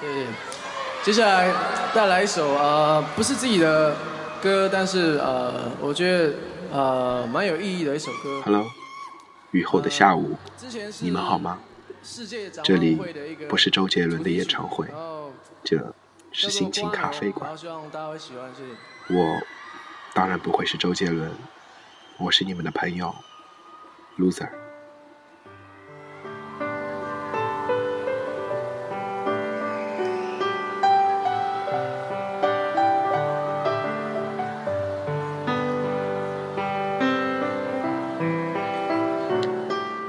对，接下来带来一首呃，不是自己的歌，但是呃，我觉得呃蛮有意义的一首歌。Hello，雨后的下午，你们好吗？这里不是周杰伦的演唱会，这是心情咖啡馆。我当然不会是周杰伦，我是你们的朋友，loser。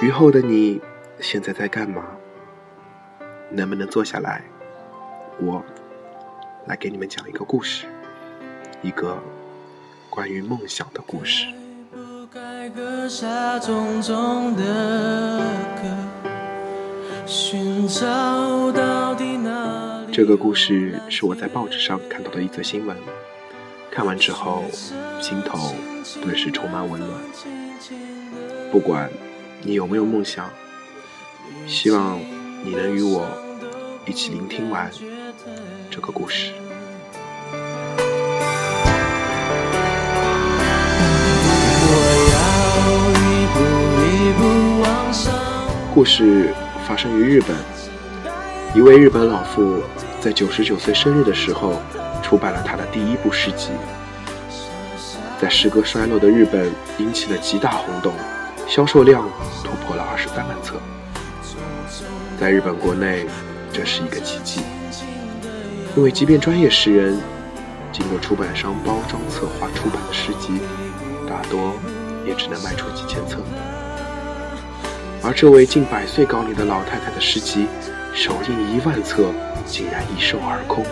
雨后的你，现在在干嘛？能不能坐下来？我来给你们讲一个故事，一个关于梦想的故事。这个故事是我在报纸上看到的一则新闻，看完之后，心头顿时充满温暖。不管。你有没有梦想？希望你能与我一起聆听完这个故事。故事发生于日本，一位日本老妇在九十九岁生日的时候出版了他的第一部诗集，在诗歌衰落的日本引起了极大轰动。销售量突破了二十三万册，在日本国内，这是一个奇迹，因为即便专业诗人经过出版商包装策划出版的诗集，大多也只能卖出几千册，而这位近百岁高龄的老太太的诗集，首印一万册，竟然一售而空，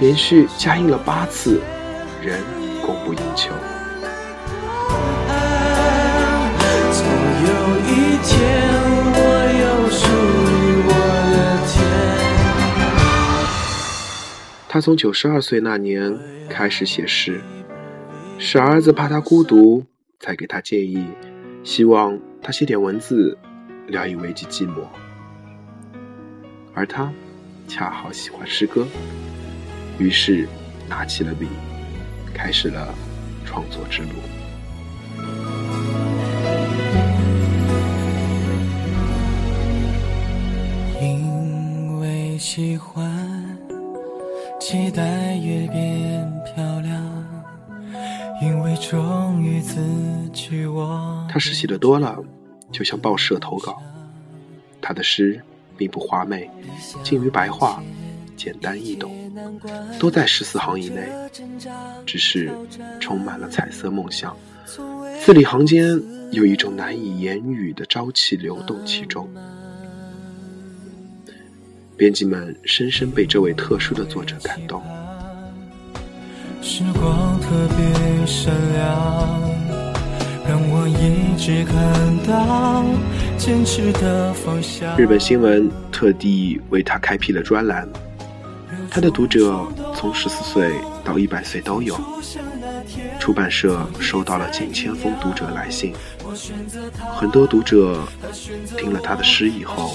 连续加印了八次，仍供不应求。他从九十二岁那年开始写诗，是儿子怕他孤独，才给他建议，希望他写点文字，聊以慰藉寂寞。而他恰好喜欢诗歌，于是拿起了笔，开始了创作之路。喜欢，期待越变漂亮，因为终于自己。我他诗写的多了，就像报社投稿。他的诗并不华美，近于白话，简单易懂，都在十四行以内，只是充满了彩色梦想，字里行间有一种难以言语的朝气流动其中。编辑们深深被这位特殊的作者感动。日本新闻特地为他开辟了专栏，他的读者从十四岁到一百岁都有。出版社收到了近千封读者来信，很多读者听了他的诗以后。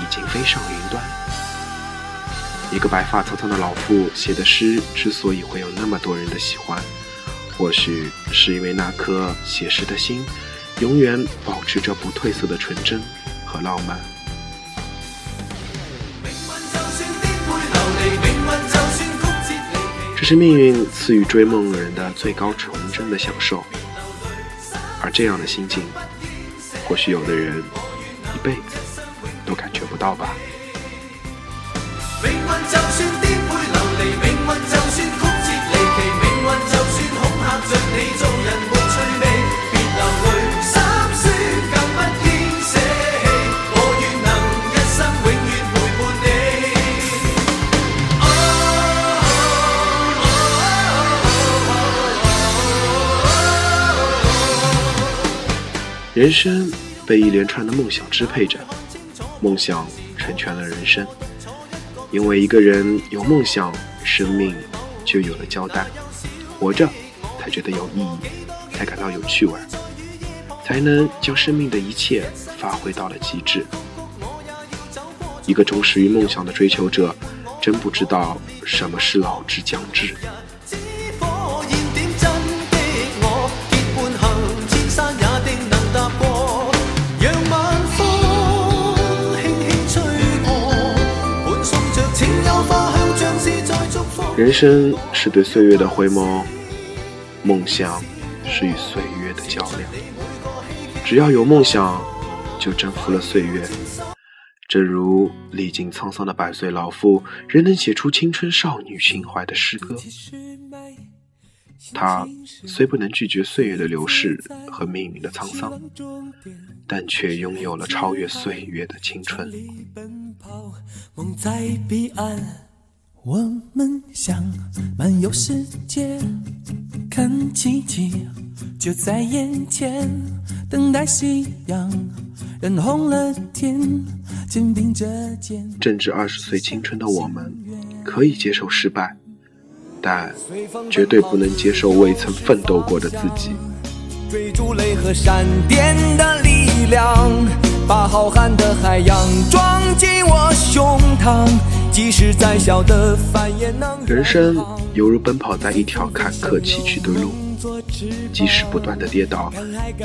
已经飞上云端。一个白发苍苍的老妇写的诗之所以会有那么多人的喜欢，或许是因为那颗写诗的心，永远保持着不褪色的纯真和浪漫。这是命运赐予追梦人的最高纯真的享受，而这样的心境，或许有的人一辈子。都感觉不到吧。命运就算流离，命运就算曲折离奇，命运就算恐吓着你做人没趣味，别流泪，心酸更不应舍弃。我愿能一生永远陪伴你。人生被一连串的梦想支配着。梦想成全了人生。因为一个人有梦想，生命就有了交代，活着才觉得有意义，才感到有趣味，才能将生命的一切发挥到了极致。一个忠实于梦想的追求者，真不知道什么是老之将至。人生是对岁月的回眸，梦想是与岁月的较量。只要有梦想，就征服了岁月。正如历经沧桑的百岁老妇，仍能写出青春少女情怀的诗歌。他虽不能拒绝岁月的流逝和命运的沧桑，但却拥有了超越岁月的青春。梦在彼岸我们想漫游世界，看奇迹就在眼前，等待夕阳染红了天，肩并着肩。正值二十岁青春的我们，可以接受失败，但绝对不能接受未曾奋斗过的自己。追逐雷和闪电的力量，把浩瀚的海洋装进我胸膛。人生犹如奔跑在一条坎坷崎岖的路，即使不断的跌倒，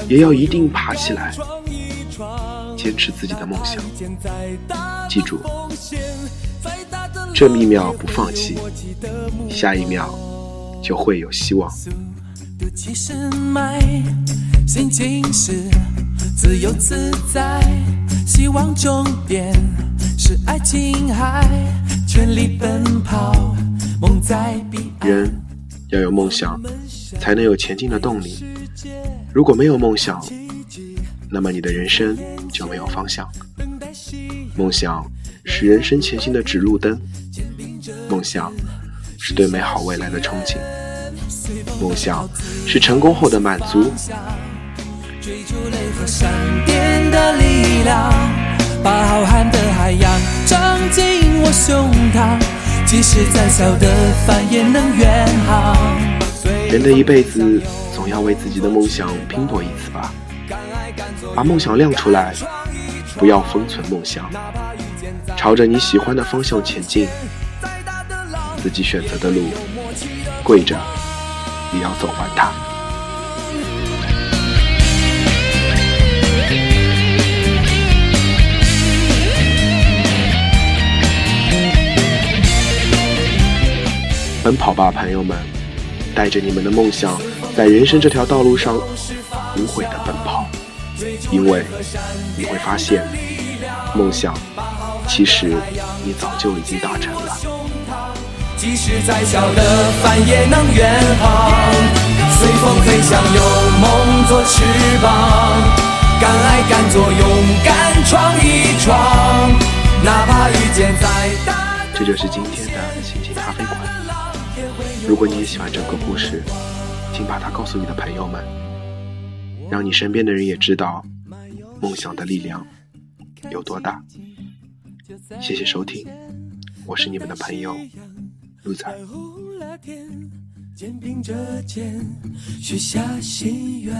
也要一定爬起来，坚持自己的梦想。记住，这一秒不放弃，下一秒就会有希望。心情是自由自在，希望终点是爱琴海，全力奔跑，梦在彼岸。人要有梦想，才能有前进的动力。如果没有梦想，那么你的人生就没有方向。梦想是人生前行的指路灯，梦想是对美好未来的憧憬，梦想是成功后的满足。追逐雷和闪电的力量，把浩瀚即使再小的帆也能远航。人的一辈子，总要为自己的梦想拼搏一次吧。把梦想亮出来，不要封存梦想，朝着你喜欢的方向前进。自己选择的路，跪着也要走完它。奔跑吧，朋友们！带着你们的梦想，在人生这条道路上无悔的奔跑，因为你会发现，梦想其实你早就已经达成了。即使再小的帆也能远航，随风飞翔，有梦做翅膀，敢爱敢做，勇敢闯一闯，哪怕遇见再大。这就是今天的心情咖啡馆。如果你也喜欢整个故事，请把它告诉你的朋友们，让你身边的人也知道梦想的力量有多大。谢谢收听，我是你们的朋友陆仔。肩并着肩，许下心愿。